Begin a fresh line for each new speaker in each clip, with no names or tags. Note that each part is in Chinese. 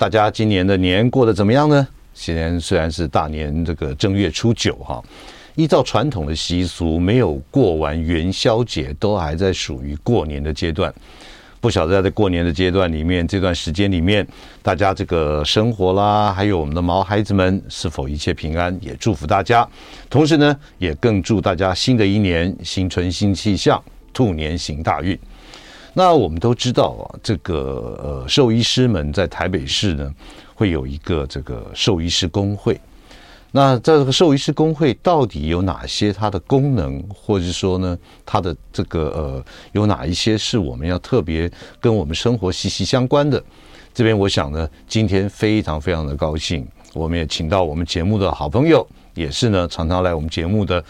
大家今年的年过得怎么样呢？今年虽然是大年这个正月初九哈，依照传统的习俗，没有过完元宵节，都还在属于过年的阶段。不晓得在过年的阶段里面，这段时间里面，大家这个生活啦，还有我们的毛孩子们是否一切平安？也祝福大家。同时呢，也更祝大家新的一年新春新气象，兔年行大运。那我们都知道啊，这个呃，兽医师们在台北市呢，会有一个这个兽医师工会。那在这个兽医师工会到底有哪些它的功能，或者说呢，它的这个呃，有哪一些是我们要特别跟我们生活息息相关的？这边我想呢，今天非常非常的高兴，我们也请到我们节目的好朋友，也是呢常常来我们节目的。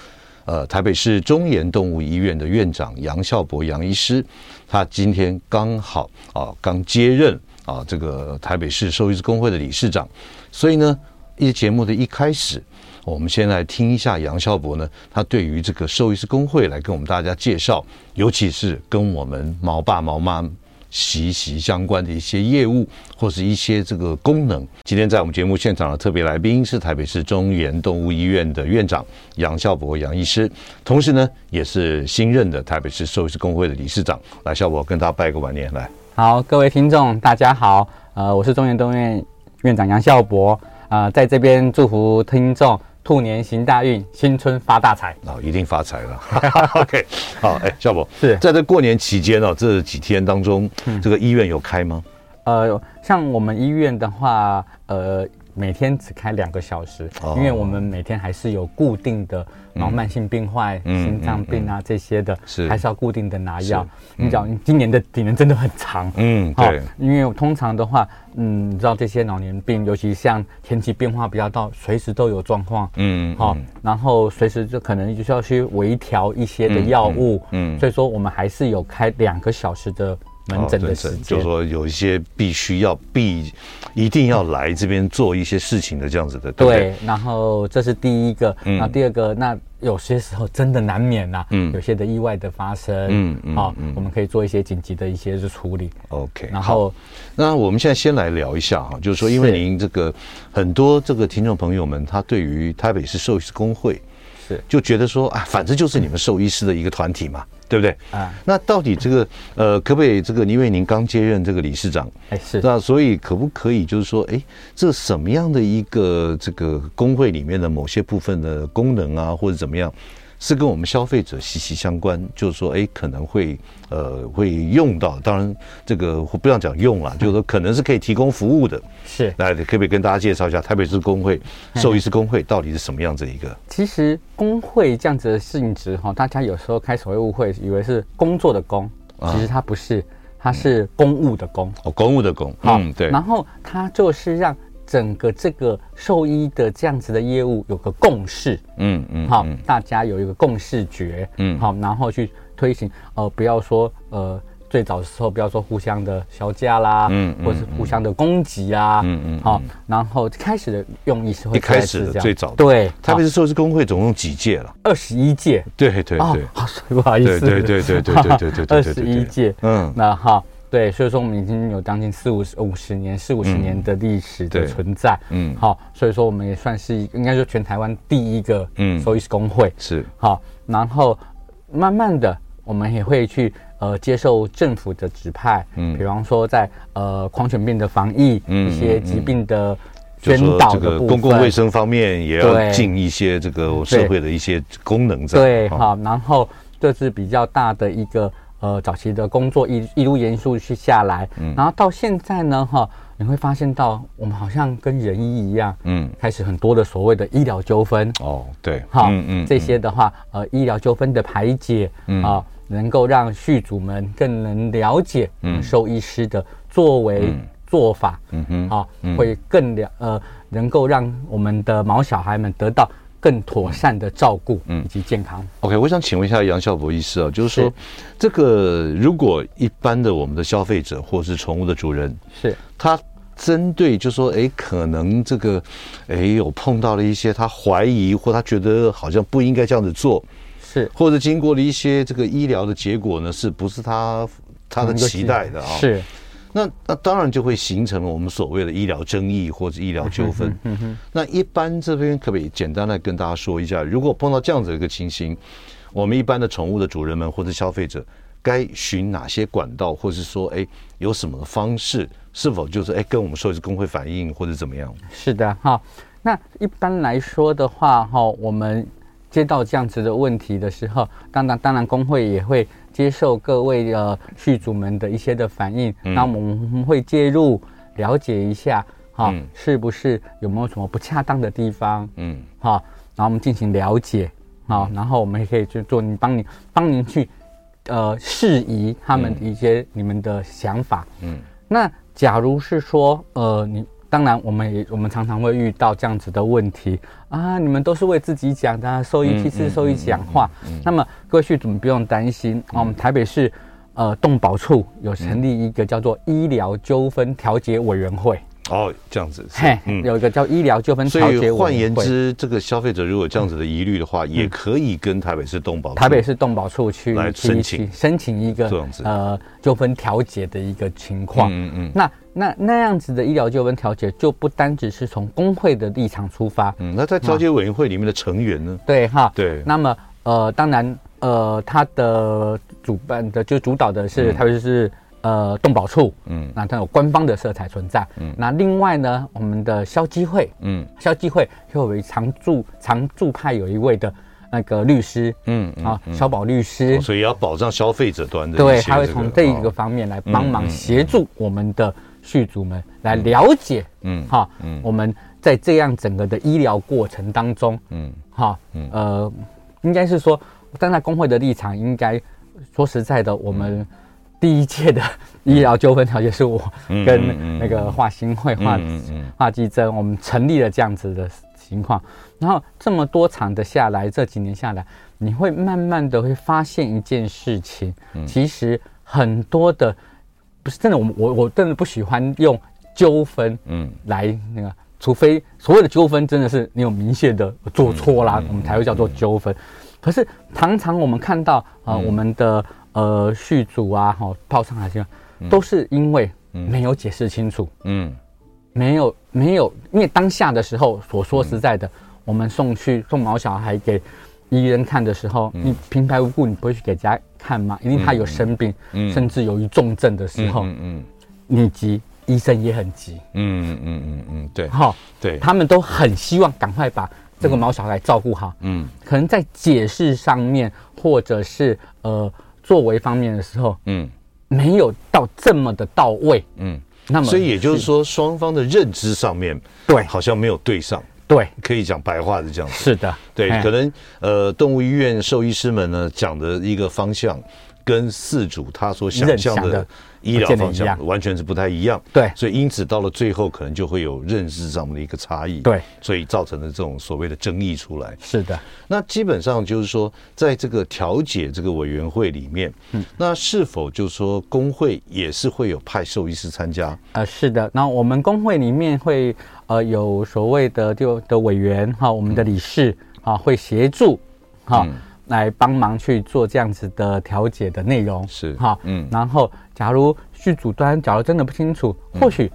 呃，台北市中研动物医院的院长杨孝伯杨医师，他今天刚好啊刚接任啊这个台北市兽医师工会的理事长，所以呢，一节目的一开始，我们先来听一下杨孝伯呢，他对于这个兽医师工会来跟我们大家介绍，尤其是跟我们毛爸毛妈。息息相关的一些业务或是一些这个功能。今天在我们节目现场的特别来宾是台北市中原动物医院的院长杨孝博杨医师，同时呢也是新任的台北市兽医师公会的理事长。来，孝博跟大家拜个晚年。来，
好，各位听众大家好，呃，我是中原动物院院长杨孝博，啊、呃，在这边祝福听众。兔年行大运，新春发大财，
哦，一定发财了。OK，好，哎，夏博
是
在这过年期间哦，这几天当中，这个医院有开吗？
呃，像我们医院的话，呃。每天只开两个小时，因为我们每天还是有固定的然后慢性病患、心脏病啊这些的，是。还是要固定的拿药。你讲今年的体能真的很长，嗯，对，因为通常的话，嗯，你知道这些老年病，尤其像天气变化比较大，随时都有状况，嗯，好，然后随时就可能就需要去微调一些的药物，嗯，所以说我们还是有开两个小时的。门诊的时间，
就是说有一些必须要必一定要来这边做一些事情的这样子的，对，
对。然后这是第一个，那第二个，那有些时候真的难免呐，嗯，有些的意外的发生，嗯嗯，好，我们可以做一些紧急的一些处理。
OK，然后那我们现在先来聊一下哈，就是说，因为您这个很多这个听众朋友们，他对于台北市兽医师公会是就觉得说啊，反正就是你们兽医师的一个团体嘛。对不对啊？那到底这个呃，可不可以这个？因为您刚接任这个理事长，哎是，那所以可不可以就是说，哎，这什么样的一个这个工会里面的某些部分的功能啊，或者怎么样？是跟我们消费者息息相关，就是说，哎，可能会呃会用到。当然，这个不要讲用了，就是说可能是可以提供服务的。是，来，可不可以跟大家介绍一下台北市工会兽医师工会到底是什么样子一个？
其实工会这样子的性质哈，大家有时候开始会误会，以为是工作的工，其实它不是，它是公务的公。
哦，公务的公。
嗯，对。然后它就是让。整个这个兽医的这样子的业务有个共识，嗯嗯，好，大家有一个共识觉，嗯，好，然后去推行，呃，不要说呃最早的时候不要说互相的削价啦，嗯，或是互相的攻击啊，嗯嗯，好，然后开始的用意是会
一开始的最早
对，
特别是兽医师公会总共几届了？
二十一届，
对对对，
不好意思，
对对对对对对对对，
二十一届，嗯，那好。对，所以说我们已经有将近四五十五十年、四五十年的历史的存在，嗯，好，所以说我们也算是应该说全台湾第一个嗯。兽医师工会。是。好，然后慢慢的我们也会去呃接受政府的指派，嗯，比方说在呃狂犬病的防疫，嗯，一些疾病的宣导的部分，
公共卫生方面也要尽一些这个社会的一些功能在，
对，好，然后这是比较大的一个。呃，早期的工作一一路延续去下来，嗯，然后到现在呢，哈，你会发现到我们好像跟人医一样，嗯，开始很多的所谓的医疗纠纷，
哦，对，
好，嗯嗯，这些的话，呃，医疗纠纷的排解，嗯。啊，能够让续主们更能了解，嗯，兽医师的作为。做法，嗯哼，好，会更了呃，能够让我们的毛小孩们得到更妥善的照顾，嗯，以及健康。
OK，我想请问一下杨孝博医师啊，就是说，是这个如果一般的我们的消费者或是宠物的主人，是他针对就是说，哎，可能这个，哎，有碰到了一些他怀疑或他觉得好像不应该这样子做，是，或者经过了一些这个医疗的结果呢，是不是他他的期待的啊？是。那那当然就会形成了我们所谓的医疗争议或者医疗纠纷。嗯哼。那一般这边可不可以简单的跟大家说一下，如果碰到这样子一个情形，我们一般的宠物的主人们或者消费者该寻哪些管道，或者是说，哎，有什么方式，是否就是哎跟我们兽医师公会反映或者怎么样？
是的哈。那一般来说的话哈，我们接到这样子的问题的时候，当然当然工会也会。接受各位的续主们的一些的反应，那、嗯、我们会介入了解一下，哈、嗯，是不是有没有什么不恰当的地方？嗯，哈，然后我们进行了解，好，然后我们也可以去做，你帮你帮您去，呃，适宜他们一些你们的想法。嗯，那假如是说，呃，你。当然，我们也我们常常会遇到这样子的问题啊！你们都是为自己讲的，受益其实受益讲话。那么各位续主们不用担心，我们台北市呃动保处有成立一个叫做医疗纠纷调解委员会。
哦，这样子，
嘿，有一个叫医疗纠纷调解委员会。
换言之，这个消费者如果这样子的疑虑的话，也可以跟台北市动保
台北市动保处去
来申请
申请一个这样子呃纠纷调解的一个情况。嗯嗯，那。那那样子的医疗纠纷调解就不单只是从工会的立场出发，
嗯，那在调解委员会里面的成员呢？
对哈，对。那么呃，当然呃，他的主办的就主导的是，特别是呃动保处，嗯，那它有官方的色彩存在，嗯。那另外呢，我们的消基会，嗯，消基会又为常驻常驻派有一位的那个律师，嗯啊，消保律师，
所以要保障消费者端的，
对，他会从这一个方面来帮忙协助我们的。续主们来了解，嗯，哈，嗯，我们在这样整个的医疗过程当中，嗯，哈，嗯，呃，应该是说站在工会的立场，应该说实在的，我们第一届的医疗纠纷调解是我跟那个华兴会华华基珍，我们成立了这样子的情况，然后这么多场的下来，这几年下来，你会慢慢的会发现一件事情，其实很多的。不是真的，我我我真的不喜欢用纠纷，嗯，来那个，除非所谓的纠纷真的是你有明显的做错啦，我们才会叫做纠纷。可是常常我们看到啊，我们的呃畜主啊，哈，泡上海这样，都是因为没有解释清楚，嗯，没有没有，因为当下的时候所说实在的，我们送去送毛小孩给。医生看的时候，你平白无故你不会去给人家看吗？因为他有生病，甚至由于重症的时候，嗯你急，医生也很急，嗯嗯嗯嗯，对，哈，对，他们都很希望赶快把这个毛小孩照顾好，嗯，可能在解释上面或者是呃作为方面的时候，嗯，没有到这么的到位，嗯，那么
所以也就是说双方的认知上面对。好像没有对上。
对，
可以讲白话的这样子。
是的，
对，可能呃，动物医院兽医师们呢讲的一个方向，跟四主他所想象的。医疗方向完全是不太一样，对，所以因此到了最后，可能就会有认识上面的一个差异，对，所以造成了这种所谓的争议出来。
是的，
那基本上就是说，在这个调解这个委员会里面，嗯，那是否就是说工会也是会有派兽医师参加？
呃，是的，那我们工会里面会呃有所谓的就的委员哈，我们的理事啊会协助哈。来帮忙去做这样子的调解的内容。是哈，嗯，然后假如饲主端假如真的不清楚，或许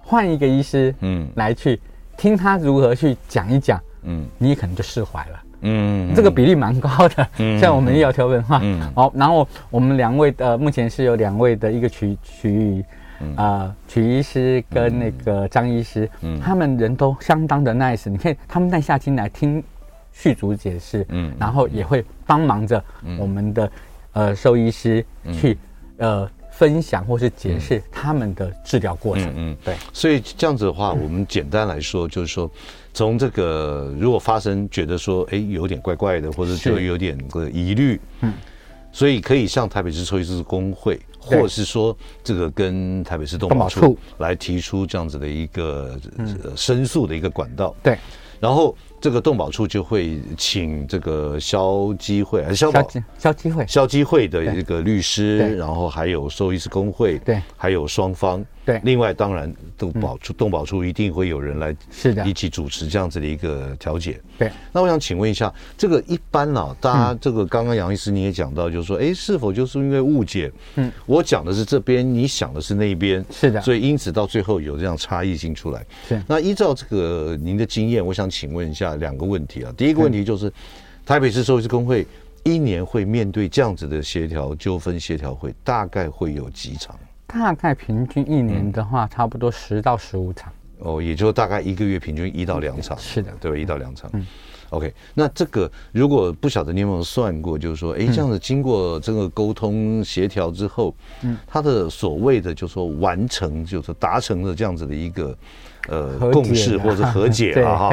换一个医师，嗯，来去听他如何去讲一讲，嗯，你可能就释怀了，嗯，这个比例蛮高的，嗯，像我们医疗调解哈，嗯，好，然后我们两位的目前是有两位的一个曲曲啊曲医师跟那个张医师，嗯，他们人都相当的 nice，你看他们耐下心来听。续主解释，嗯，然后也会帮忙着我们的、嗯、呃兽医师去、嗯、呃分享或是解释他们的治疗过程，嗯，嗯。对。
所以这样子的话，我们简单来说就是说，从这个如果发生觉得说，哎，有点怪怪的，或者就有点个疑虑，嗯，所以可以向台北市兽医师公会或是说这个跟台北市动保处来提出这样子的一个申诉的一个管道。
对，
然后。这个动保处就会请这个消基会消保
消基会。
消基会的一个律师，然后还有兽医师工会，
对，
还有双方。
对，
另外当然动保处、嗯、动保处一定会有人来
是的，
一起主持这样子的一个调解。
对，
那我想请问一下，这个一般啊，大家这个刚刚杨医师你也讲到，就是说，哎、嗯，是否就是因为误解？嗯，我讲的是这边，你想的是那边，
是的，
所以因此到最后有这样差异性出来。
是，
那依照这个您的经验，我想请问一下两个问题啊。第一个问题就是，台北市兽医师公会一年会面对这样子的协调纠纷协调会，大概会有几场？
大概平均一年的话，差不多十到十五场。
哦，也就大概一个月平均一到两场。
是的，
对吧？一到两场。嗯。OK，那这个如果不晓得你有没有算过，就是说，哎，这样子经过这个沟通协调之后，嗯，他的所谓的就是说完成，就是达成了这样子的一个呃共识或者和解了 哈，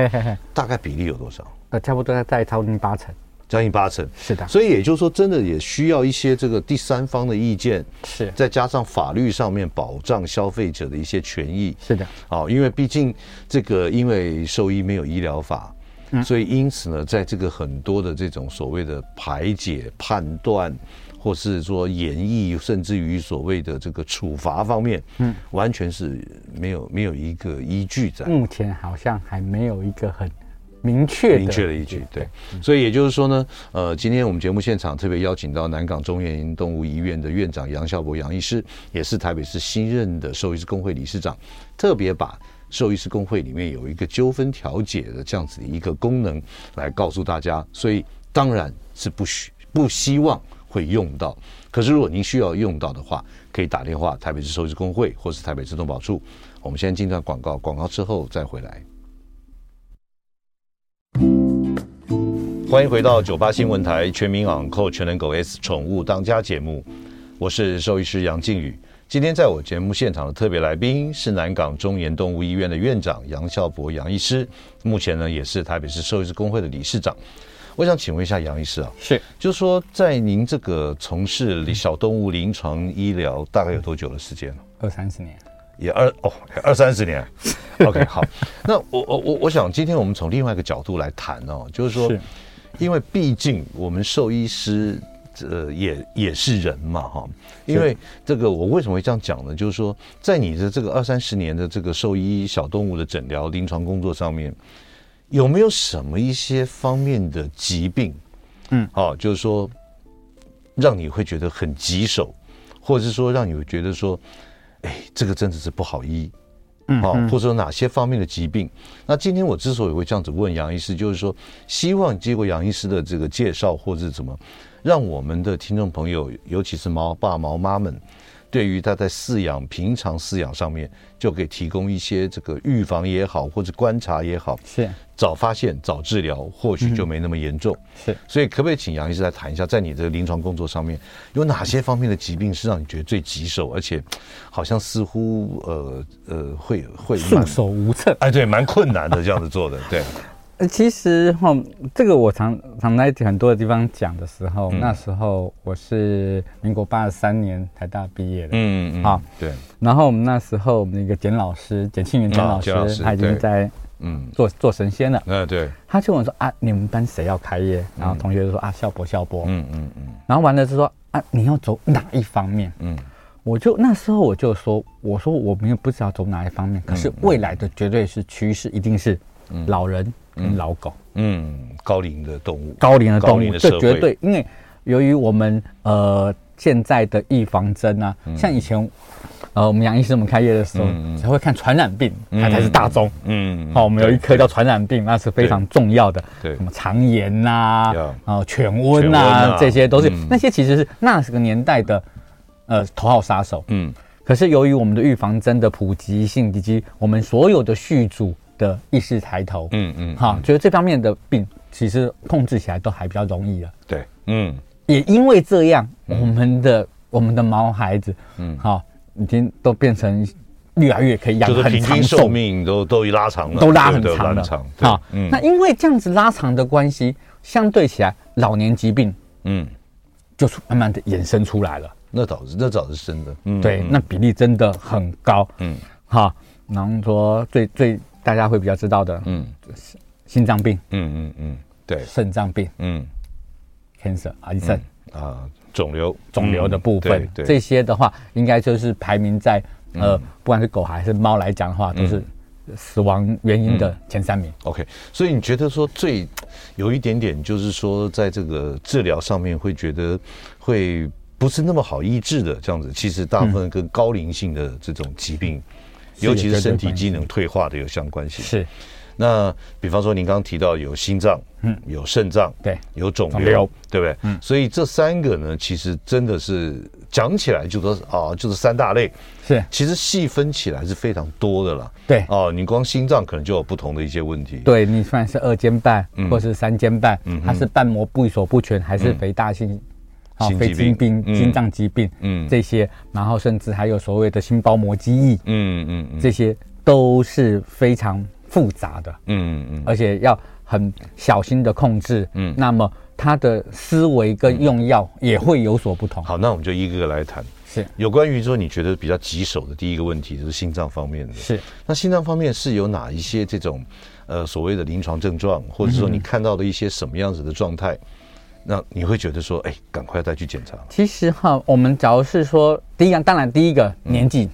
大概比例有多少？
呃，差不多在超过八成。
将近八成，
是的，
所以也就是说，真的也需要一些这个第三方的意见，
是，
再加上法律上面保障消费者的一些权益，
是的，
哦，因为毕竟这个因为兽医没有医疗法，嗯，所以因此呢，在这个很多的这种所谓的排解、判断，或是说演绎，甚至于所谓的这个处罚方面，嗯，完全是没有没有一个依据在，
目前好像还没有一个很。明确
明确的一句，对，所以也就是说呢，呃，今天我们节目现场特别邀请到南港中原动物医院的院长杨孝博杨医师，也是台北市新任的兽医师工会理事长，特别把兽医师工会里面有一个纠纷调解的这样子的一个功能来告诉大家，所以当然是不需不希望会用到，可是如果您需要用到的话，可以打电话台北市兽医师工会或是台北市动保处。我们先进段广告，广告之后再回来。欢迎回到九八新闻台全民昂购全能狗 S 宠物当家节目，我是兽医师杨靖宇。今天在我节目现场的特别来宾是南港中研动物医院的院长杨孝博杨医师，目前呢也是台北市兽医师工会的理事长。我想请问一下杨医师啊，
是，
就是说在您这个从事小动物临床医疗大概有多久的时间？
二三十年。
也二哦，二三十年，OK，好。那我我我我想，今天我们从另外一个角度来谈哦，就是说，是因为毕竟我们兽医师呃也也是人嘛哈。因为这个我为什么会这样讲呢？就是说，在你的这个二三十年的这个兽医小动物的诊疗临床工作上面，有没有什么一些方面的疾病？嗯，哦，就是说，让你会觉得很棘手，或者是说让你会觉得说。哎，这个真的是不好医，嗯，好，或者说哪些方面的疾病？那今天我之所以会这样子问杨医师，就是说，希望经过杨医师的这个介绍，或者怎么，让我们的听众朋友，尤其是毛爸毛妈们。对于他在饲养平常饲养上面，就可以提供一些这个预防也好，或者观察也好，
是
早发现早治疗，或许就没那么严重。
是，
所以可不可以请杨医师来谈一下，在你的临床工作上面，有哪些方面的疾病是让你觉得最棘手，而且好像似乎呃呃会会
束手无策？
哎，对，蛮困难的这样子做的，对。
其实哈，这个我常常在很多的地方讲的时候，嗯、那时候我是民国八十三年台大毕业的，
嗯嗯，好，对。
然后我们那时候我们那个简老师简庆元简老师，哦、老师他已经在嗯做做神仙了，
嗯对。
他就问我说啊，你们班谁要开业？然后同学就说啊，校博校博，嗯嗯嗯。然后完了就说啊，你要走哪一方面？嗯，我就那时候我就说，我说我们也不知道走哪一方面，可是未来的绝对是趋势，一定是老人。跟老狗，
嗯，高龄的动物，
高龄的动物，这绝对，因为由于我们呃现在的预防针啊，像以前呃我们杨医生我们开业的时候才会看传染病，它才是大宗，嗯，好，我们有一科叫传染病，那是非常重要的，对，什么肠炎呐，啊，犬瘟呐，这些都是那些其实是那是个年代的呃头号杀手，嗯，可是由于我们的预防针的普及性以及我们所有的续主。的意识抬头，嗯嗯，哈，觉得这方面的病其实控制起来都还比较容易了。
对，嗯，
也因为这样，我们的我们的毛孩子，嗯，好，已经都变成越来越可以养很长寿，平均寿
命都都拉长了，
都拉很长了。好，那因为这样子拉长的关系，相对起来，老年疾病，嗯，就慢慢的衍生出来了。
那倒是那倒是真的。
嗯，对，那比例真的很高。嗯，好，然后说最最大家会比较知道的，嗯，心脏病，
嗯嗯嗯，对，
肾脏病，嗯，cancer 癌症。
啊，肿瘤。
肿瘤的部分，这些的话，应该就是排名在呃，不管是狗还是猫来讲的话，都是。死亡原因的前三名。
OK，所以你觉得说最有一点点，就是说在这个治疗上面会觉得会不是那么好医治的这样子。其实大部分跟高龄性的这种疾病，嗯、尤其是身体机能退化的有相关性。
是。
那比方说您刚刚提到有心脏，嗯，有肾脏，
对，
有肿瘤，对不对？嗯。所以这三个呢，其实真的是。讲起来就说啊，就是三大类，
是
其实细分起来是非常多的了。
对
哦，你光心脏可能就有不同的一些问题。
对，你算是二尖瓣，或是三尖瓣，它是瓣膜闭锁不全，还是肥大性啊，非心病、心脏疾病，嗯，这些，然后甚至还有所谓的心包膜积液，嗯嗯，这些都是非常复杂的，嗯嗯，而且要很小心的控制，嗯，那么。他的思维跟用药也会有所不同。
好，那我们就一个个来谈。
是
有关于说你觉得比较棘手的第一个问题，就是心脏方面的。
是，那
心脏方面是有哪一些这种呃所谓的临床症状，或者说你看到的一些什么样子的状态，那你会觉得说，哎，赶快再去检查。
其实哈，我们假如是说第一个，当然第一个年纪。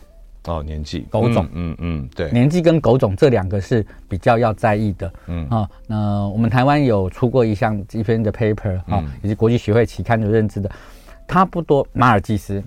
哦，年纪、
狗种，
嗯嗯，对，
年纪跟狗种这两个是比较要在意的，嗯。啊，那我们台湾有出过一项一篇的 paper 啊，以及国际学会期刊的认知的，差不多马尔济斯，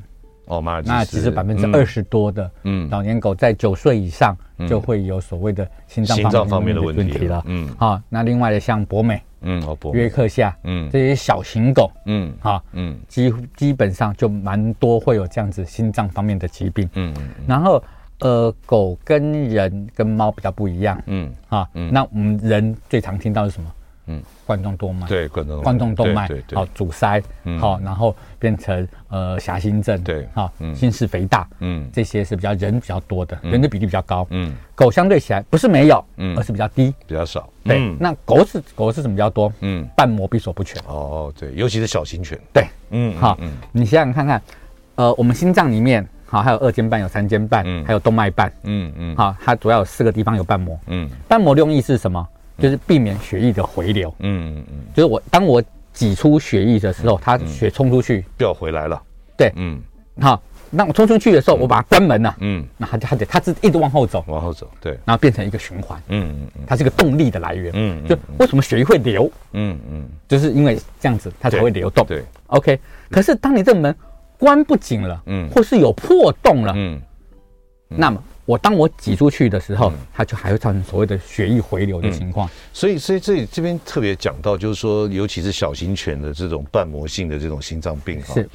哦，马尔
济斯。是百分之二十多的，嗯，老年狗在九岁以上就会有所谓的心脏方面的问题了，嗯，好，那另外的像博美。嗯，约克夏，嗯，这些小型狗，嗯，啊，嗯，基基本上就蛮多会有这样子心脏方面的疾病，嗯，然后呃，狗跟人跟猫比较不一样，嗯，啊，那我们人最常听到是什么？嗯，冠状动脉，
对，冠状
冠状动脉，好，阻塞，好，然后变成呃狭心症，
对，
好，心室肥大，嗯，这些是比较人比较多的，人的比例比较高，嗯，狗相对起来不是没有，嗯，而是比较低，
比较少，
对，那狗是狗是什么比较多？嗯，瓣膜闭锁不全，
哦，对，尤其是小型犬，
对，嗯，好，你想想看看，呃，我们心脏里面，好，还有二尖瓣，有三尖瓣，还有动脉瓣，嗯嗯，好，它主要有四个地方有瓣膜，嗯，瓣膜的用意是什么？就是避免血液的回流，嗯嗯嗯，就是我当我挤出血液的时候，它血冲出去，
不要回来了，
对，嗯，好，那我冲出去的时候，我把它关门了，嗯，那它就它得它是一直往后走，
往后走，对，
然后变成一个循环，嗯嗯嗯，它是一个动力的来源，嗯，就为什么血液会流，嗯嗯，就是因为这样子它才会流动，对，OK，可是当你这个门关不紧了，嗯，或是有破洞了，嗯，那么。我当我挤出去的时候，它就还会造成所谓的血液回流的情况。嗯。
所以，所以这里这边特别讲到，就是说，尤其是小型犬的这种瓣膜性的这种心脏病哈。是。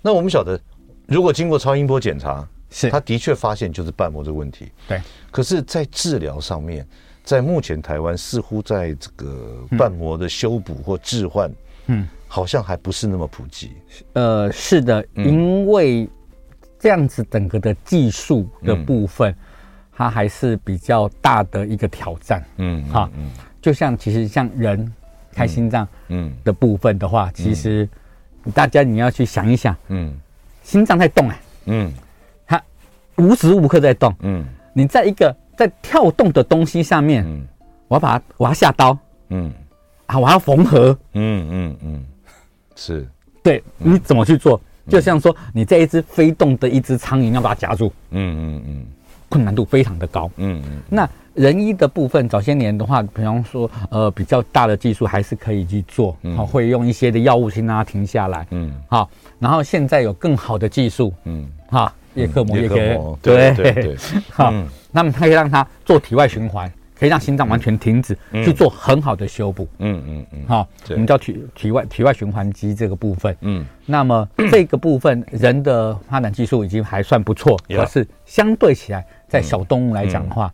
那我们晓得，如果经过超音波检查，是它的确发现就是瓣膜的问题。
对。
可是，在治疗上面，在目前台湾似乎在这个瓣膜的修补或置换，嗯，好像还不是那么普及。
呃，是的，因为。这样子整个的技术的部分，它还是比较大的一个挑战。嗯，哈，就像其实像人开心脏，嗯的部分的话，其实大家你要去想一想，嗯，心脏在动啊，嗯，它无时无刻在动，嗯，你在一个在跳动的东西上面，嗯，我要把它，我要下刀，嗯，啊，我要缝合，嗯嗯嗯，是，对，你怎么去做？就像说，你这一只飞动的一只苍蝇要把它夹住，嗯嗯嗯，困难度非常的高，嗯嗯。那人医的部分，早些年的话，比方说，呃，比较大的技术还是可以去做，好，会用一些的药物先让它停下来，嗯，好。然后现在有更好的技术，嗯，哈，叶克膜，叶克膜，对对对，好，那么它可以让它做体外循环。可以让心脏完全停止，去做很好的修补。嗯嗯嗯，好，我们叫体体外体外循环机这个部分。嗯，那么 这个部分人的发展技术已经还算不错，可是相对起来，在小动物来讲的话，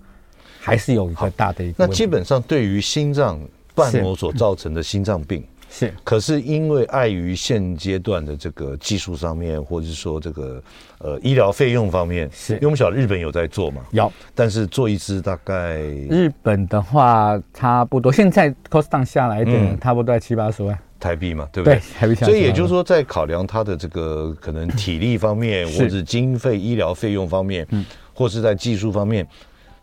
还是有一个大的一个。
那基本上对于心脏瓣膜所造成的心脏病。
是，
可是因为碍于现阶段的这个技术上面，或者是说这个呃医疗费用方面，是因为我们晓得日本有在做嘛？
有，
但是做一支大概
日本的话差不多，现在 cost down 下来的差不多在七八十万。
台币嘛，对不对？
对，台币。
所以也就是说，在考量他的这个可能体力方面，或者经费、医疗费用方面，嗯，或是在技术方面，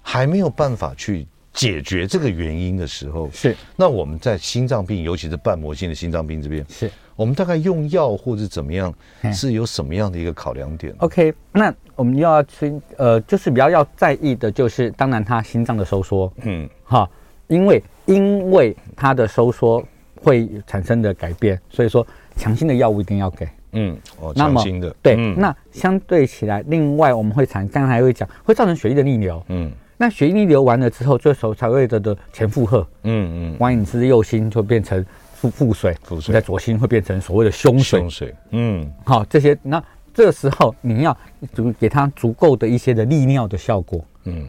还没有办法去解决这个原因的时候，
是。
那我们在心脏病，尤其是瓣膜性的心脏病这边，
是。
我们大概用药或者怎么样，是有什么样的一个考量点
？OK，那我们要去呃，就是比较要在意的，就是当然他心脏的收缩，嗯，哈，因为因为它的收缩会产生的改变，所以说强心的药物一定要给，
嗯，哦，强心的，
对，嗯、那相对起来，另外我们会产，刚才还会讲，会造成血液的逆流，嗯，那血液逆流完了之后，这时候才会得的前负荷，嗯嗯，万一你是右心，就变成。腹腹水，腹水。在左心会变成所谓的胸水。胸水，嗯，好，这些那这个时候你要足给他足够的一些的利尿的效果，嗯，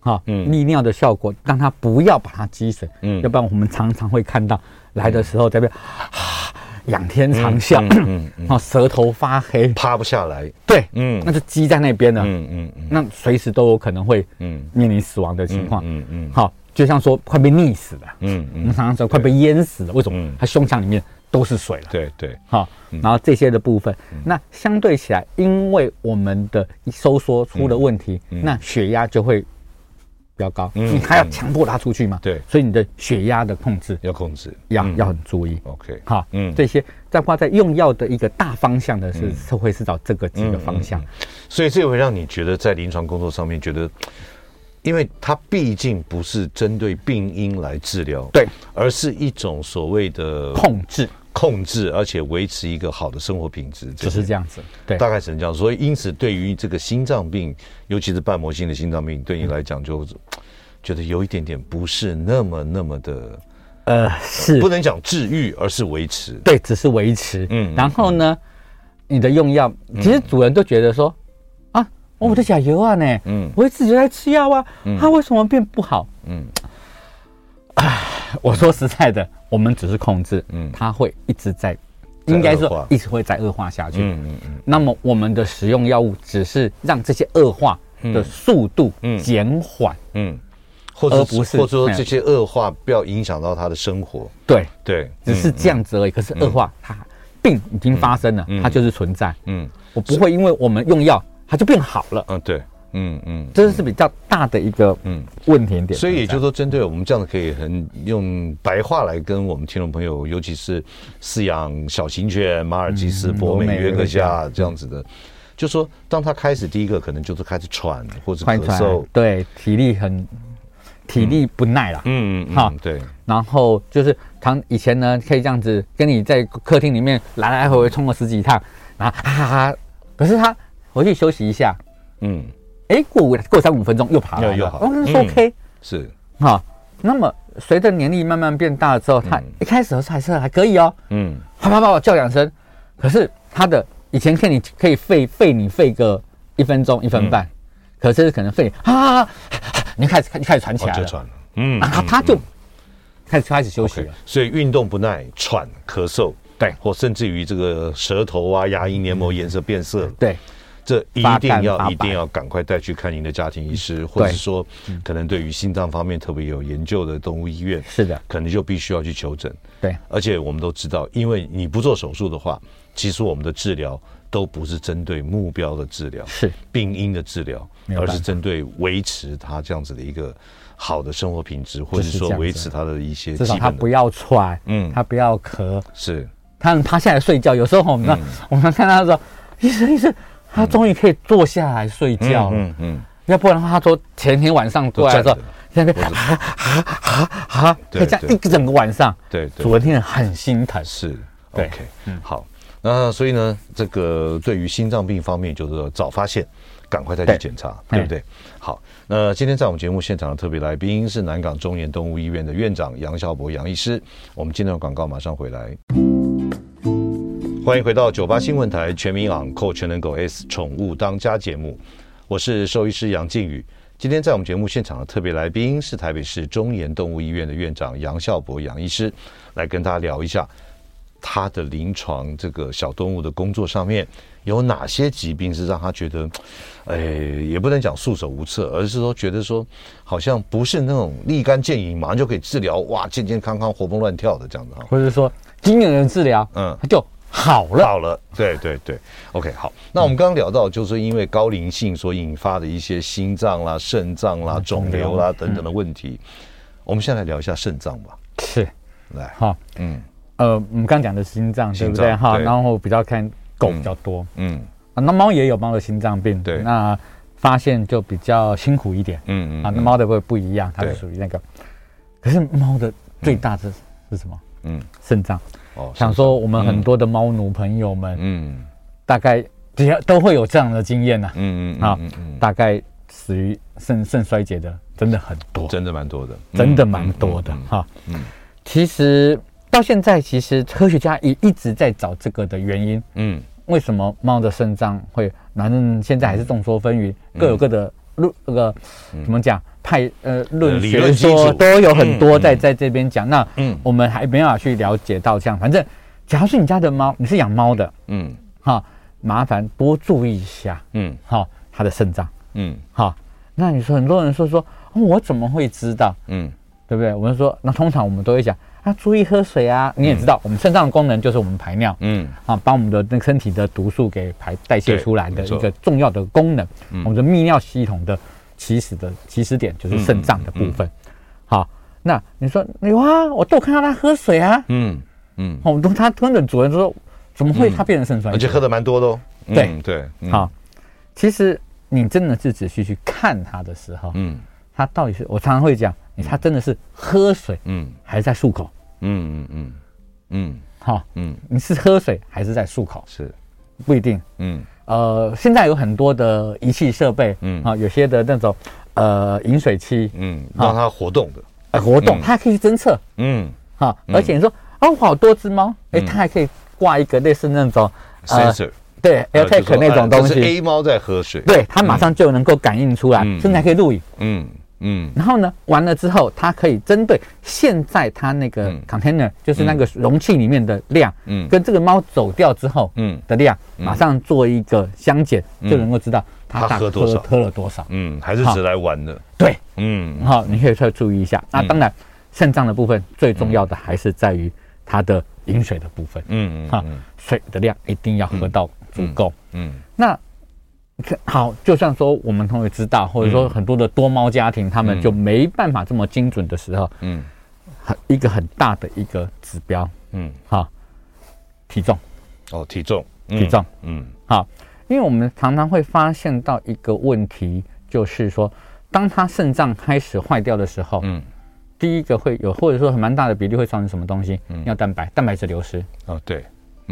好，嗯，利尿的效果，让他不要把它积水，嗯，要不然我们常常会看到来的时候在这边仰天长啸，嗯嗯，好，舌头发黑，
趴不下来，
对，嗯，那就积在那边了，嗯嗯。嗯，那随时都有可能会，嗯，面临死亡的情况，嗯嗯，好。就像说快被溺死了，嗯，我们常常说快被淹死了，为什么？它胸腔里面都是水了，
对对，
好，然后这些的部分，那相对起来，因为我们的收缩出了问题，那血压就会比较高，你还要强迫他出去嘛，对，所以你的血压的控制
要控制，
要要很注意
，OK，
好，嗯，这些再挂在用药的一个大方向的是社会是找这个几个方向，
所以这会让你觉得在临床工作上面觉得。因为它毕竟不是针对病因来治疗，
对，
而是一种所谓的
控制、
控制，而且维持一个好的生活品质，
就是这样子。对，
大概只能这样。所以，因此，对于这个心脏病，尤其是瓣膜性的心脏病，对你来讲，就觉得有一点点不是那么那么的，呃，是不能讲治愈，而是维持。
对，只是维持。嗯，然后呢，你的用药，其实主人都觉得说啊。我的甲油啊呢？嗯，我一直就在吃药啊，他为什么变不好？嗯，唉，我说实在的，我们只是控制，嗯，它会一直在，应该说一直会在恶化下去。嗯嗯嗯。那么我们的使用药物只是让这些恶化的速度减缓，嗯，
或者不是，或者说这些恶化不要影响到他的生活。
对
对，
只是这样子而已。可是恶化，它病已经发生了，它就是存在。嗯，我不会因为我们用药。它就变好了。嗯，
对，嗯嗯，
这是比较大的一个嗯问题点。
所以也就是说，针对我们这样子，可以很用白话来跟我们听众朋友，尤其是饲养小型犬、马尔济斯、博美、约克夏这样子的，就说当他开始第一个可能就是开始喘或者咳嗽，
对，体力很体力不耐了。嗯嗯，好，
对。
然后就是他以前呢，可以这样子跟你在客厅里面来来回回冲了十几趟，然后哈哈哈，可是他。回去休息一下，嗯，哎，过五过三五分钟又爬了，又好，哦，那是 OK，
是，
好，那么随着年龄慢慢变大了之后，他一开始的时候还是还可以哦，嗯，啪啪啪叫两声，可是他的以前可以你可以费费你费个一分钟一分半，可是可能吠啊，你开始你开始喘起来了，嗯，然后他就开始开始休息了，
所以运动不耐、喘、咳嗽，对，或甚至于这个舌头啊、牙龈黏膜颜色变色，
对。
这一定要一定要赶快带去看您的家庭医师，或者是说，可能对于心脏方面特别有研究的动物医院，
是的，
可能就必须要去求诊。
对，
而且我们都知道，因为你不做手术的话，其实我们的治疗都不是针对目标的治疗，
是。
病因的治疗，而是针对维持他这样子的一个好的生活品质，或者说维持他的一些
至少他不要喘，嗯，他不要咳，
是，
他他现在睡觉，有时候我们我们看他说，医生医生。他终于可以坐下来睡觉了，嗯嗯，要不然的话，他说前天晚上坐在这，现在啊啊啊啊，可以这样一整个晚上，对，主人听了很心疼，
是，OK，嗯，好，那所以呢，这个对于心脏病方面，就是说早发现，赶快再去检查，对不对？好，那今天在我们节目现场的特别来宾是南港中研动物医院的院长杨孝博杨医师，我们今天的广告马上回来。欢迎回到九八新闻台全民昂购全能狗 S 宠物当家节目，我是兽医师杨靖宇。今天在我们节目现场的特别来宾是台北市中研动物医院的院长杨孝博杨医师，来跟大家聊一下他的临床这个小动物的工作上面有哪些疾病是让他觉得，哎，也不能讲束手无策，而是说觉得说好像不是那种立竿见影马上就可以治疗，哇，健健康康活蹦乱跳的这样子哈，
或者说。经验人治疗，嗯，它就好了，
好了，对对对，OK，好。那我们刚刚聊到，就是因为高龄性所引发的一些心脏啦、肾脏啦、肿瘤啦等等的问题，我们现在来聊一下肾脏吧。
是，
来，好，嗯，
呃，我们刚讲的心脏，对不对？哈，然后比较看狗比较多，嗯，啊，那猫也有猫的心脏病，对，那发现就比较辛苦一点，嗯嗯，啊，那猫的会不一样，它是属于那个，可是猫的最大的是什么？嗯，肾脏。哦，想说我们很多的猫奴朋友们，嗯，大概比较都会有这样的经验呐，嗯嗯啊，大概死于肾肾衰竭的真的很多，
真的蛮多的，
真的蛮多的哈。嗯，其实到现在，其实科学家也一直在找这个的原因。嗯，为什么猫的肾脏会？反正现在还是众说纷纭，各有各的论那个怎么讲？派呃论学说都有很多在在这边讲，那嗯，我们还没办法去了解到这样。反正，假如是你家的猫，你是养猫的，嗯，好，麻烦多注意一下，嗯，好，它的肾脏，嗯，好。那你说很多人说说，我怎么会知道？嗯，对不对？我们说，那通常我们都会讲啊，注意喝水啊。你也知道，我们肾脏的功能就是我们排尿，嗯，啊，把我们的那身体的毒素给排代谢出来的一个重要的功能，我们的泌尿系统的。起始的起始点就是肾脏的部分，好，那你说有啊，我都看到他喝水啊，嗯嗯，哦，他跟着主人说，怎么会他变成肾衰竭？
而且喝的蛮多的哦。
对对，好，其实你真的是仔细去看他的时候，嗯，他到底是我常常会讲，你他真的是喝水，嗯，还是在漱口？嗯嗯嗯嗯，好，嗯，你是喝水还是在漱口？
是
不一定，嗯。呃，现在有很多的仪器设备，嗯啊，有些的那种呃饮水器，嗯，
让它活动的，
呃，活动，它还可以侦测，嗯，哈，而且你说哦，好多只猫，哎，它还可以挂一个类似那种
sensor，
对，AirTag 那种东西
，A 猫在喝水，
对，它马上就能够感应出来，甚至还可以录影，嗯。嗯，然后呢，完了之后，它可以针对现在它那个 container，就是那个容器里面的量，嗯，跟这个猫走掉之后，嗯的量，马上做一个相减，就能够知道它喝多少，喝了多少，
嗯，还是只来玩的，
对，嗯，好，你可以再注意一下。那当然，肾脏的部分最重要的还是在于它的饮水的部分，嗯嗯，哈，水的量一定要喝到足够，嗯，那。好，就像说我们同学知道，或者说很多的多猫家庭，他们就没办法这么精准的时候，嗯，很一个很大的一个指标，嗯，好，体重，
哦，体重，
体重，嗯，好，因为我们常常会发现到一个问题，就是说，当他肾脏开始坏掉的时候，嗯，第一个会有，或者说很蛮大的比例会造成什么东西？尿蛋白，蛋白质流失，
哦，对。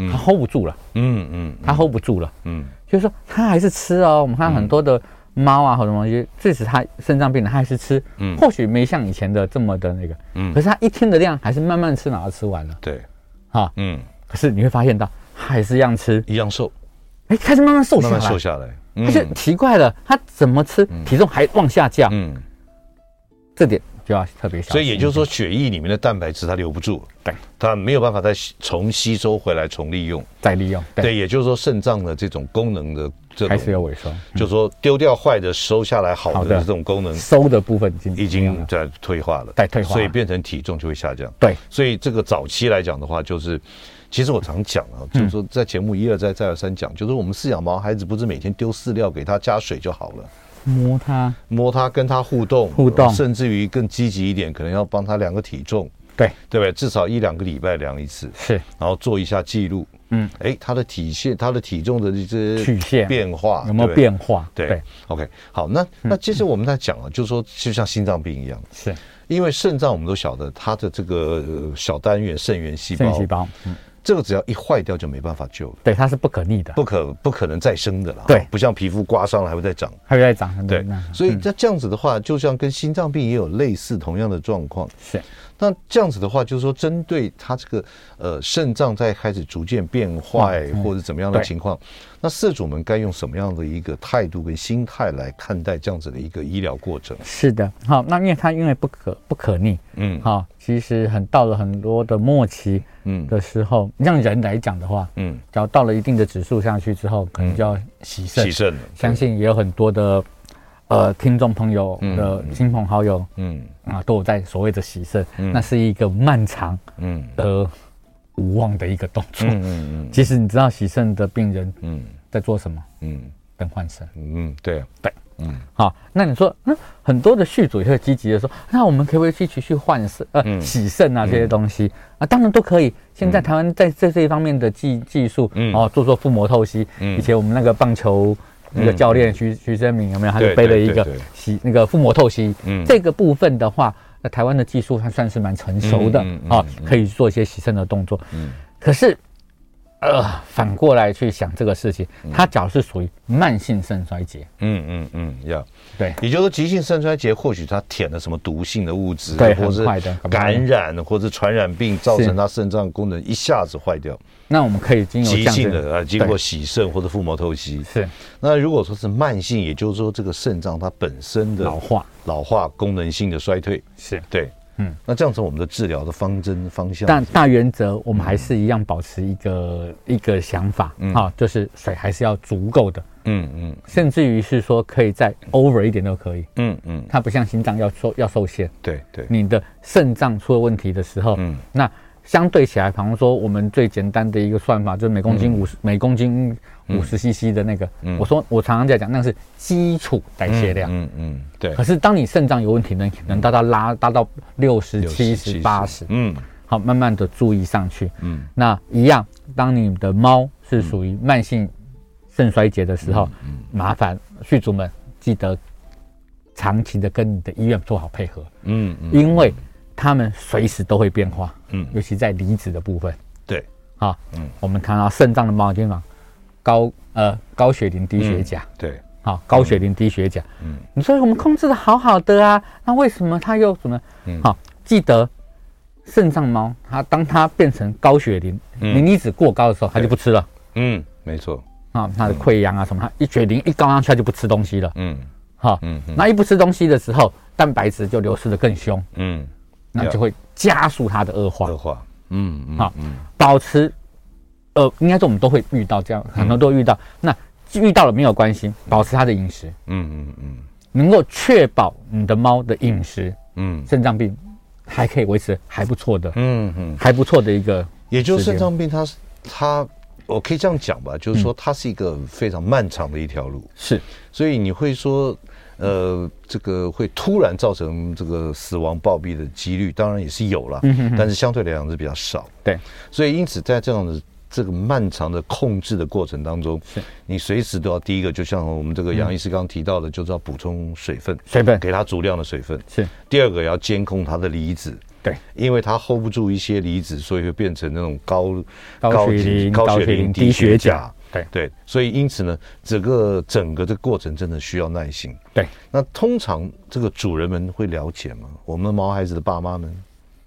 他 hold 不住了，嗯嗯，他 hold 不住了，嗯，就是说它还是吃哦。我们看很多的猫啊，或者什么东西，即使它肾脏病了，它还是吃，嗯，或许没像以前的这么的那个，嗯，可是它一天的量还是慢慢吃，然后吃完了，
对，
哈，嗯，可是你会发现到还是一样吃，
一样瘦，
哎，开始慢慢瘦下来，
慢慢瘦下来，
他就奇怪了，他怎么吃体重还往下降，嗯，这点。就要特别小心，
所以也就是说，血液里面的蛋白质它留不住，对，它没有办法再重吸收回来，重利用，
再利用。
对，也就是说，肾脏的这种功能的这种
开始有萎缩，
就是说丢掉坏的，收下来好的这种功能，
收的部分已经
已经在退化了，
在退化，
所以变成体重就会下降。
对，
所以这个早期来讲的话，就是其实我常讲啊，就是说在节目一而再再而三讲，就是我们饲养毛孩子不是每天丢饲料给他加水就好了。
摸它，
摸它，跟它互动，
互动，
甚至于更积极一点，可能要帮它量个体重，
对，
对不对？至少一两个礼拜量一次，
是，
然后做一下记录，嗯，哎，它的体现，它的体重的这些
曲线。
变化
有没有变化？
对，OK，好，那那接着我们在讲啊，就是说，就像心脏病一样，
是。
因为肾脏我们都晓得，它的这个小单元肾源细胞，
细胞，嗯。
这个只要一坏掉就没办法救了，
对，它是不可逆的，
不可不可能再生的了，
对，
不像皮肤刮伤了还会再长，
还会再长，
对，所以那这样子的话，就像跟心脏病也有类似同样的状况，
是。
那这样子的话，就是说，针对他这个呃肾脏在开始逐渐变坏或者怎么样的情况，那社主们该用什么样的一个态度跟心态来看待这样子的一个医疗过程？
是的，好，那因为它因为不可不可逆，嗯，好，其实很到了很多的末期，嗯的时候，让人来讲的话，嗯，只要到了一定的指数上去之后，可能就要洗肾，
洗肾，
相信也有很多的。呃，听众朋友的亲朋好友，嗯啊，都有在所谓的洗肾，那是一个漫长，嗯，而无望的一个动作。嗯嗯嗯。其实你知道洗肾的病人嗯在做什么？嗯，等换肾。
嗯，对
对。嗯，好，那你说，那很多的续主也会积极的说，那我们可不可以去去去换肾呃洗肾啊这些东西啊？当然都可以。现在台湾在在这一方面的技技术，嗯哦，做做腹膜透析。嗯。以前我们那个棒球那个教练徐徐生明有没有？他就背了一个洗那个腹膜透析。嗯。这个部分的话。那台湾的技术还算是蛮成熟的啊，可以做一些洗肾的动作。嗯，可是，呃，反过来去想这个事情，它假如是属于慢性肾衰竭。
嗯嗯嗯，要
对，
也就是说急性肾衰竭，或许它舔了什么毒性的物质，对，或是感染，或者传染病，造成它肾脏功能一下子坏掉。
那我们可以经由
急性的啊，经过洗肾或者腹膜透析。
是。
那如果说是慢性，也就是说这个肾脏它本身的
老化、
老化功能性的衰退，
是
对。嗯，那这样子我们的治疗的方针方向，
但大原则我们还是一样保持一个一个想法，嗯啊，就是水还是要足够的。嗯嗯。甚至于是说可以再 over 一点都可以。嗯嗯。它不像心脏要受要受限。
对对。
你的肾脏出了问题的时候，嗯，那。相对起来，比方说我们最简单的一个算法，就是每公斤五十、嗯、每公斤五十 CC 的那个。嗯、我说我常常在讲，那个是基础代谢量。嗯嗯，嗯，对。可是当你肾脏有问题呢，能达到拉达到六十七十八十。嗯。好，慢慢的注意上去。嗯。那一样，当你的猫是属于慢性肾衰竭的时候，麻烦续主们记得长期的跟你的医院做好配合。嗯嗯。因为。他们随时都会变化，嗯，尤其在离子的部分，
对，
好，嗯，我们看到肾脏的猫经常高呃高血磷低血钾，
对，
好高血磷低血钾，嗯，你说我们控制的好好的啊，那为什么它又怎么？嗯，好，记得肾脏猫它当它变成高血磷磷离子过高的时候，它就不吃了，
嗯，没错，
啊，它的溃疡啊什么，它一血磷一高上去它就不吃东西了，嗯，好，嗯，那一不吃东西的时候，蛋白质就流失的更凶，嗯。那就会加速它的恶化。
恶化，嗯，
好，嗯，保持，呃，应该说我们都会遇到这样，很多都遇到。那遇到了没有关系，保持它的饮食，嗯嗯嗯，能够确保你的猫的饮食，嗯，肾脏病还可以维持还不错的，嗯嗯，还不错的一个。
也就是肾脏病，它是它，我可以这样讲吧，就是说它是一个非常漫长的一条路，
是，
所以你会说。呃，这个会突然造成这个死亡暴毙的几率，当然也是有了，但是相对来讲是比较少。
对，
所以因此在这样的这个漫长的控制的过程当中，你随时都要第一个，就像我们这个杨医师刚刚提到的，就是要补充水分，
水分
给它足量的水分。
是。
第二个要监控它的离子，
对，
因为它 hold 不住一些离子，所以会变成那种高
高血磷、高血磷低血钾。对
对，所以因此呢，整个整个这个过程真的需要耐心。
对，
那通常这个主人们会了解吗？我们毛孩子的爸妈们，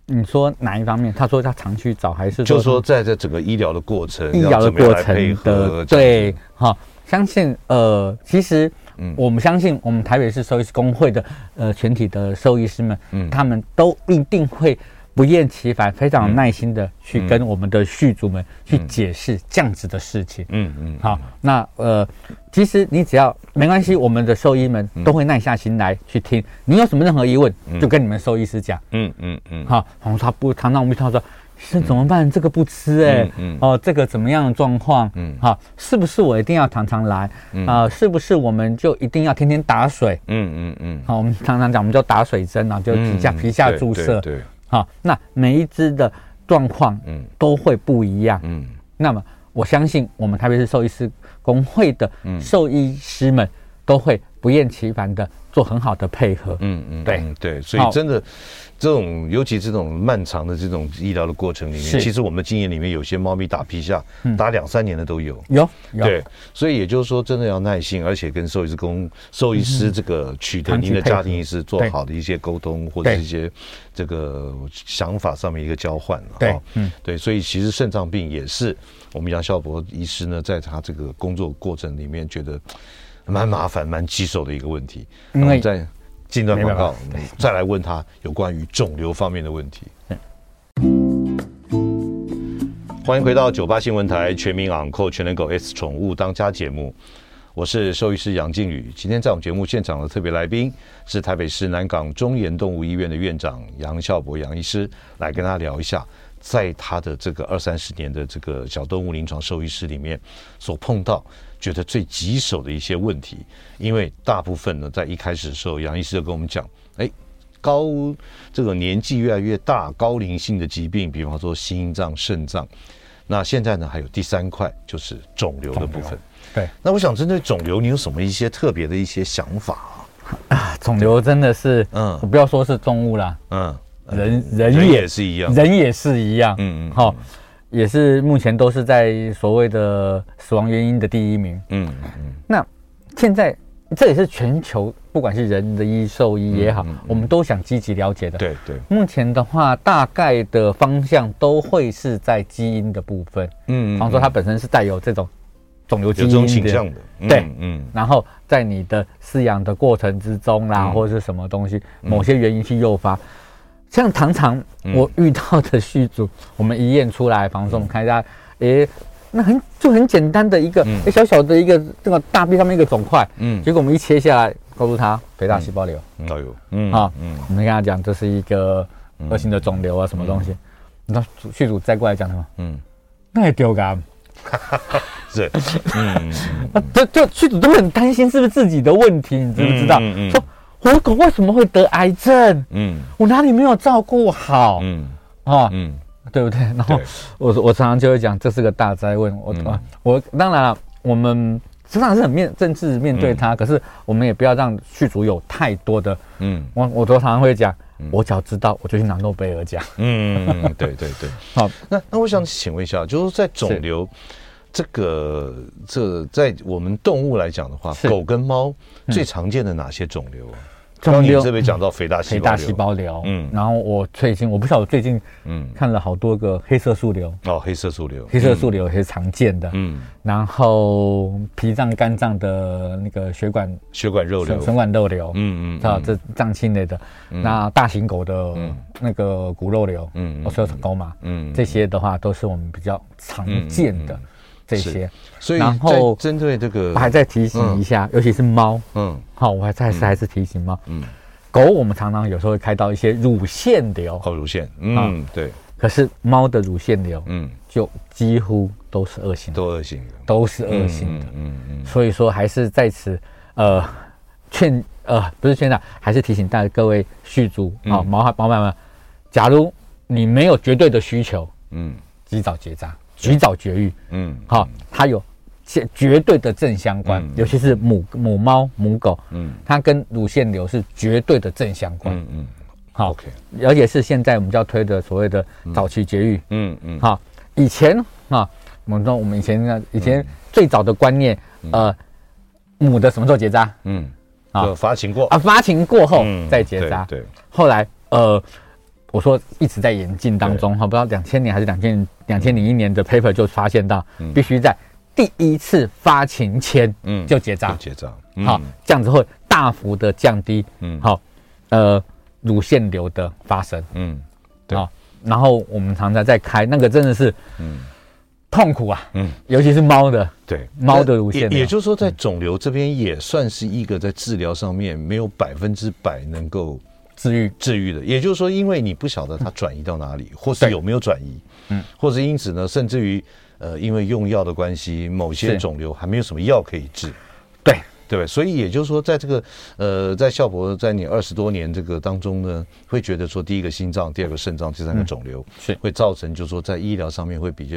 你说哪一方面？他说他常去找，还是
就是说在这整个医疗的过程，
医疗的过程的对哈？相信呃，其实嗯，我们相信我们台北市兽医师公会的呃全体的兽医师们，嗯，他们都一定会。不厌其烦，非常有耐心的去跟我们的畜主们去解释这样子的事情。嗯嗯，好，那呃，其实你只要没关系，我们的兽医们都会耐下心来去听。你有什么任何疑问，就跟你们兽医师讲。嗯嗯嗯，好，然后他不，常常我们他说，医生怎么办？这个不吃哎，哦，这个怎么样的状况？嗯，好，是不是我一定要常常来？啊，是不是我们就一定要天天打水？嗯嗯嗯，好，我们常常讲，我们就打水针啊，就皮下皮下注射。对。好，那每一只的状况，嗯，都会不一样，嗯，那么我相信我们台北市兽医师工会的兽医师们都会不厌其烦的做很好的配合，嗯嗯，对。
对，所以真的。这种尤其这种漫长的这种医疗的过程里面，其实我们的经验里面，有些猫咪打皮下打两三年的都有。
有，
对，所以也就是说，真的要耐心，而且跟兽医师公兽医师这个取得您的家庭医师做好的一些沟通，或者一些这个想法上面一个交换。
对，嗯，
对，所以其实肾脏病也是我们杨孝博医师呢，在他这个工作过程里面觉得蛮麻烦、蛮棘手的一个问题。因为在进段广告，再来问他有关于肿瘤方面的问题。欢迎回到九八新闻台全民昂扣全能狗 S 宠物当家节目，我是兽医师杨靖宇。今天在我们节目现场的特别来宾是台北市南港中研动物医院的院长杨孝博杨医师，来跟他聊一下在他的这个二三十年的这个小动物临床兽医师里面所碰到觉得最棘手的一些问题，因为大部分呢，在一开始的时候，杨医师就跟我们讲，哎，高这个年纪越来越大，高龄性的疾病，比方说心脏、肾脏，那现在呢，还有第三块就是肿瘤的部分。
对，
那我想针对肿瘤，你有什么一些特别的一些想法啊？
啊，肿瘤真的是，嗯，我不要说是动物啦，嗯。人人也，
是一样，
人也是一样，嗯嗯，好、哦，也是目前都是在所谓的死亡原因的第一名，嗯嗯。那现在这也是全球不管是人的医兽医也好，嗯嗯嗯、我们都想积极了解的。
对对。
目前的话，大概的方向都会是在基因的部分，嗯，比方说它本身是带有这种肿瘤基因的
倾向的，
对，嗯。然后在你的饲养的过程之中啦，嗯、或者是什么东西，某些原因去诱发。像常常我遇到的续主，我们一验出来，比方说我们看一下，诶，那很就很简单的一个，诶，小小的一个这个大臂上面一个肿块，嗯，结果我们一切下来，告诉他肥大细胞瘤，嗯，有，嗯，啊，嗯，我们跟他讲这是一个恶性的肿瘤啊，什么东西，那续主再过来讲什么，嗯，那也丢干，
是，嗯，
啊，就就续主都很担心是不是自己的问题，你知不知道？说。我的狗为什么会得癌症？嗯，我哪里没有照顾好？嗯，啊，嗯，对不对？然后我我常常就会讲，这是个大灾问。我啊，我当然了，我们实际上是很面正式面对它，可是我们也不要让续主有太多的，嗯，我我都常常会讲，我只要知道，我就去拿诺贝尔奖。嗯，
对对对。好，那那我想请问一下，就是在肿瘤这个这在我们动物来讲的话，狗跟猫最常见的哪些肿瘤啊？刚你这边讲到肥大细胞，肥大细胞瘤，嗯，然后我最近我不晓得我最近嗯。看了好多个黑色素瘤。
哦，
黑色素瘤，
黑色素瘤也是常见的，嗯，然后脾脏、肝脏的那个血管。
血管肉瘤、
血管肉瘤，嗯嗯，啊，这脏器类的，那大型狗的那个骨肉瘤，嗯，我说是狗嘛，嗯，这些的话都是我们比较常见的。这些，
所以然后针对这个，
我还在提醒一下，尤其是猫，嗯，好，我还再次还是提醒猫，嗯，狗我们常常有时候会开到一些乳腺瘤，
哦，乳腺，嗯，对，
可是猫的乳腺瘤，嗯，就几乎都是恶性的，
都恶性的，
都是恶性的，嗯嗯，所以说还是在此，呃，劝，呃，不是劝导，还是提醒大家各位续租。啊，毛孩、毛孩们，假如你没有绝对的需求，嗯，及早结扎。及早绝育，嗯，好，它有绝绝对的正相关，尤其是母母猫、母狗，嗯，它跟乳腺瘤是绝对的正相关，嗯嗯，好，而且是现在我们就要推的所谓的早期绝育，嗯嗯，好，以前啊，我们说我们以前呢，以前最早的观念，呃，母的什么时候结扎？嗯，
啊，发情过。
啊，发情过后再结扎，对，后来呃。我说一直在演进当中，哈，不知道两千年还是两千两千零一年的 paper 就发现到，必须在第一次发情前，嗯，就结扎，
结扎，
好，这样子会大幅的降低，嗯，好，呃，乳腺瘤的发生，嗯，对，然后我们常常在开那个真的是，嗯，痛苦啊，嗯，尤其是猫的，
对，
猫的乳腺瘤，
也就是说，在肿瘤这边也算是一个在治疗上面没有百分之百能够。
治愈
治愈的，也就是说，因为你不晓得它转移到哪里，嗯、或是有没有转移，嗯，或是因此呢，甚至于，呃，因为用药的关系，某些肿瘤还没有什么药可以治，
对
对吧？所以也就是说，在这个呃，在孝博在你二十多年这个当中呢，会觉得说，第一个心脏，第二个肾脏，第三个肿瘤，嗯、是会造成，就是说在医疗上面会比较。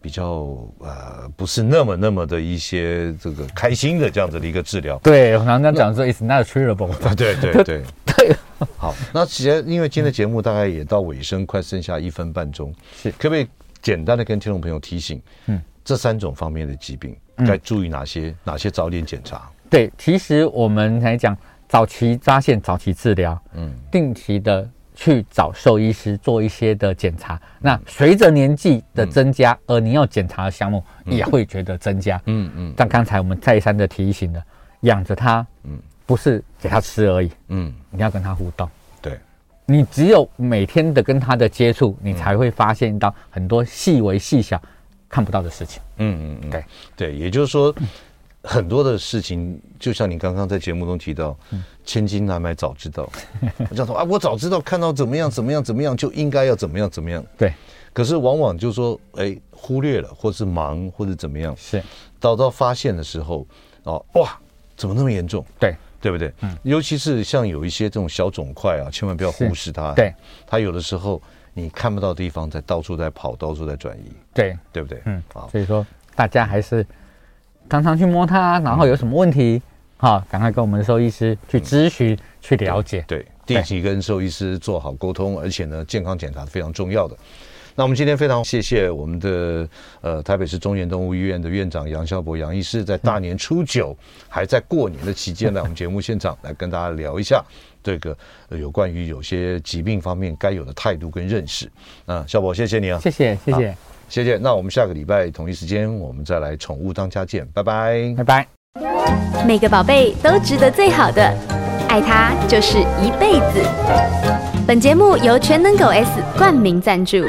比较呃不是那么那么的一些这个开心的这样子的一个治疗。
对，我常常讲说 it's not treatable。
对对对对。对 好，那其实因为今天的节目大概也到尾声，快剩下一分半钟，是可不可以简单的跟听众朋友提醒，嗯，这三种方面的疾病该注意哪些？哪些早点检查？
对，其实我们来讲早期发现、早期治疗，嗯，定期的。去找兽医师做一些的检查，那随着年纪的增加，而你要检查的项目也会觉得增加。嗯嗯。但刚才我们再三的提醒了，养着它，嗯，不是给他吃而已，嗯，你要跟他互动。
对，
你只有每天的跟他的接触，你才会发现到很多细微细小看不到的事情。嗯嗯嗯。对
对，也就是说。很多的事情，就像你刚刚在节目中提到，千金难买早知道。我讲说啊，我早知道看到怎么样怎么样怎么样，就应该要怎么样怎么样。
对，
可是往往就说，哎，忽略了，或是忙，或者怎么样，
是，
到到发现的时候，哦，哇，怎么那么严重？
对，
对不对？嗯，尤其是像有一些这种小肿块啊，千万不要忽视它。
对，
它有的时候你看不到地方，在到处在跑，到处在转移。
对，
对不对？
嗯，好，所以说大家还是常常去摸它，然后有什么问题，好，赶快跟我们的兽医师去咨询、去了解。
对。定期跟兽医师做好沟通，而且呢，健康检查是非常重要的。那我们今天非常谢谢我们的呃台北市中原动物医院的院长杨孝博杨医师，在大年初九还在过年的期间来我们节目现场来跟大家聊一下这个有关于有些疾病方面该有的态度跟认识。那孝博，谢谢你啊，
谢谢谢谢
谢谢。那我们下个礼拜同一时间我们再来宠物当家见，拜拜
拜拜。
每个宝贝都值得最好的。爱它就是一辈子。本节目由全能狗 S 冠名赞助。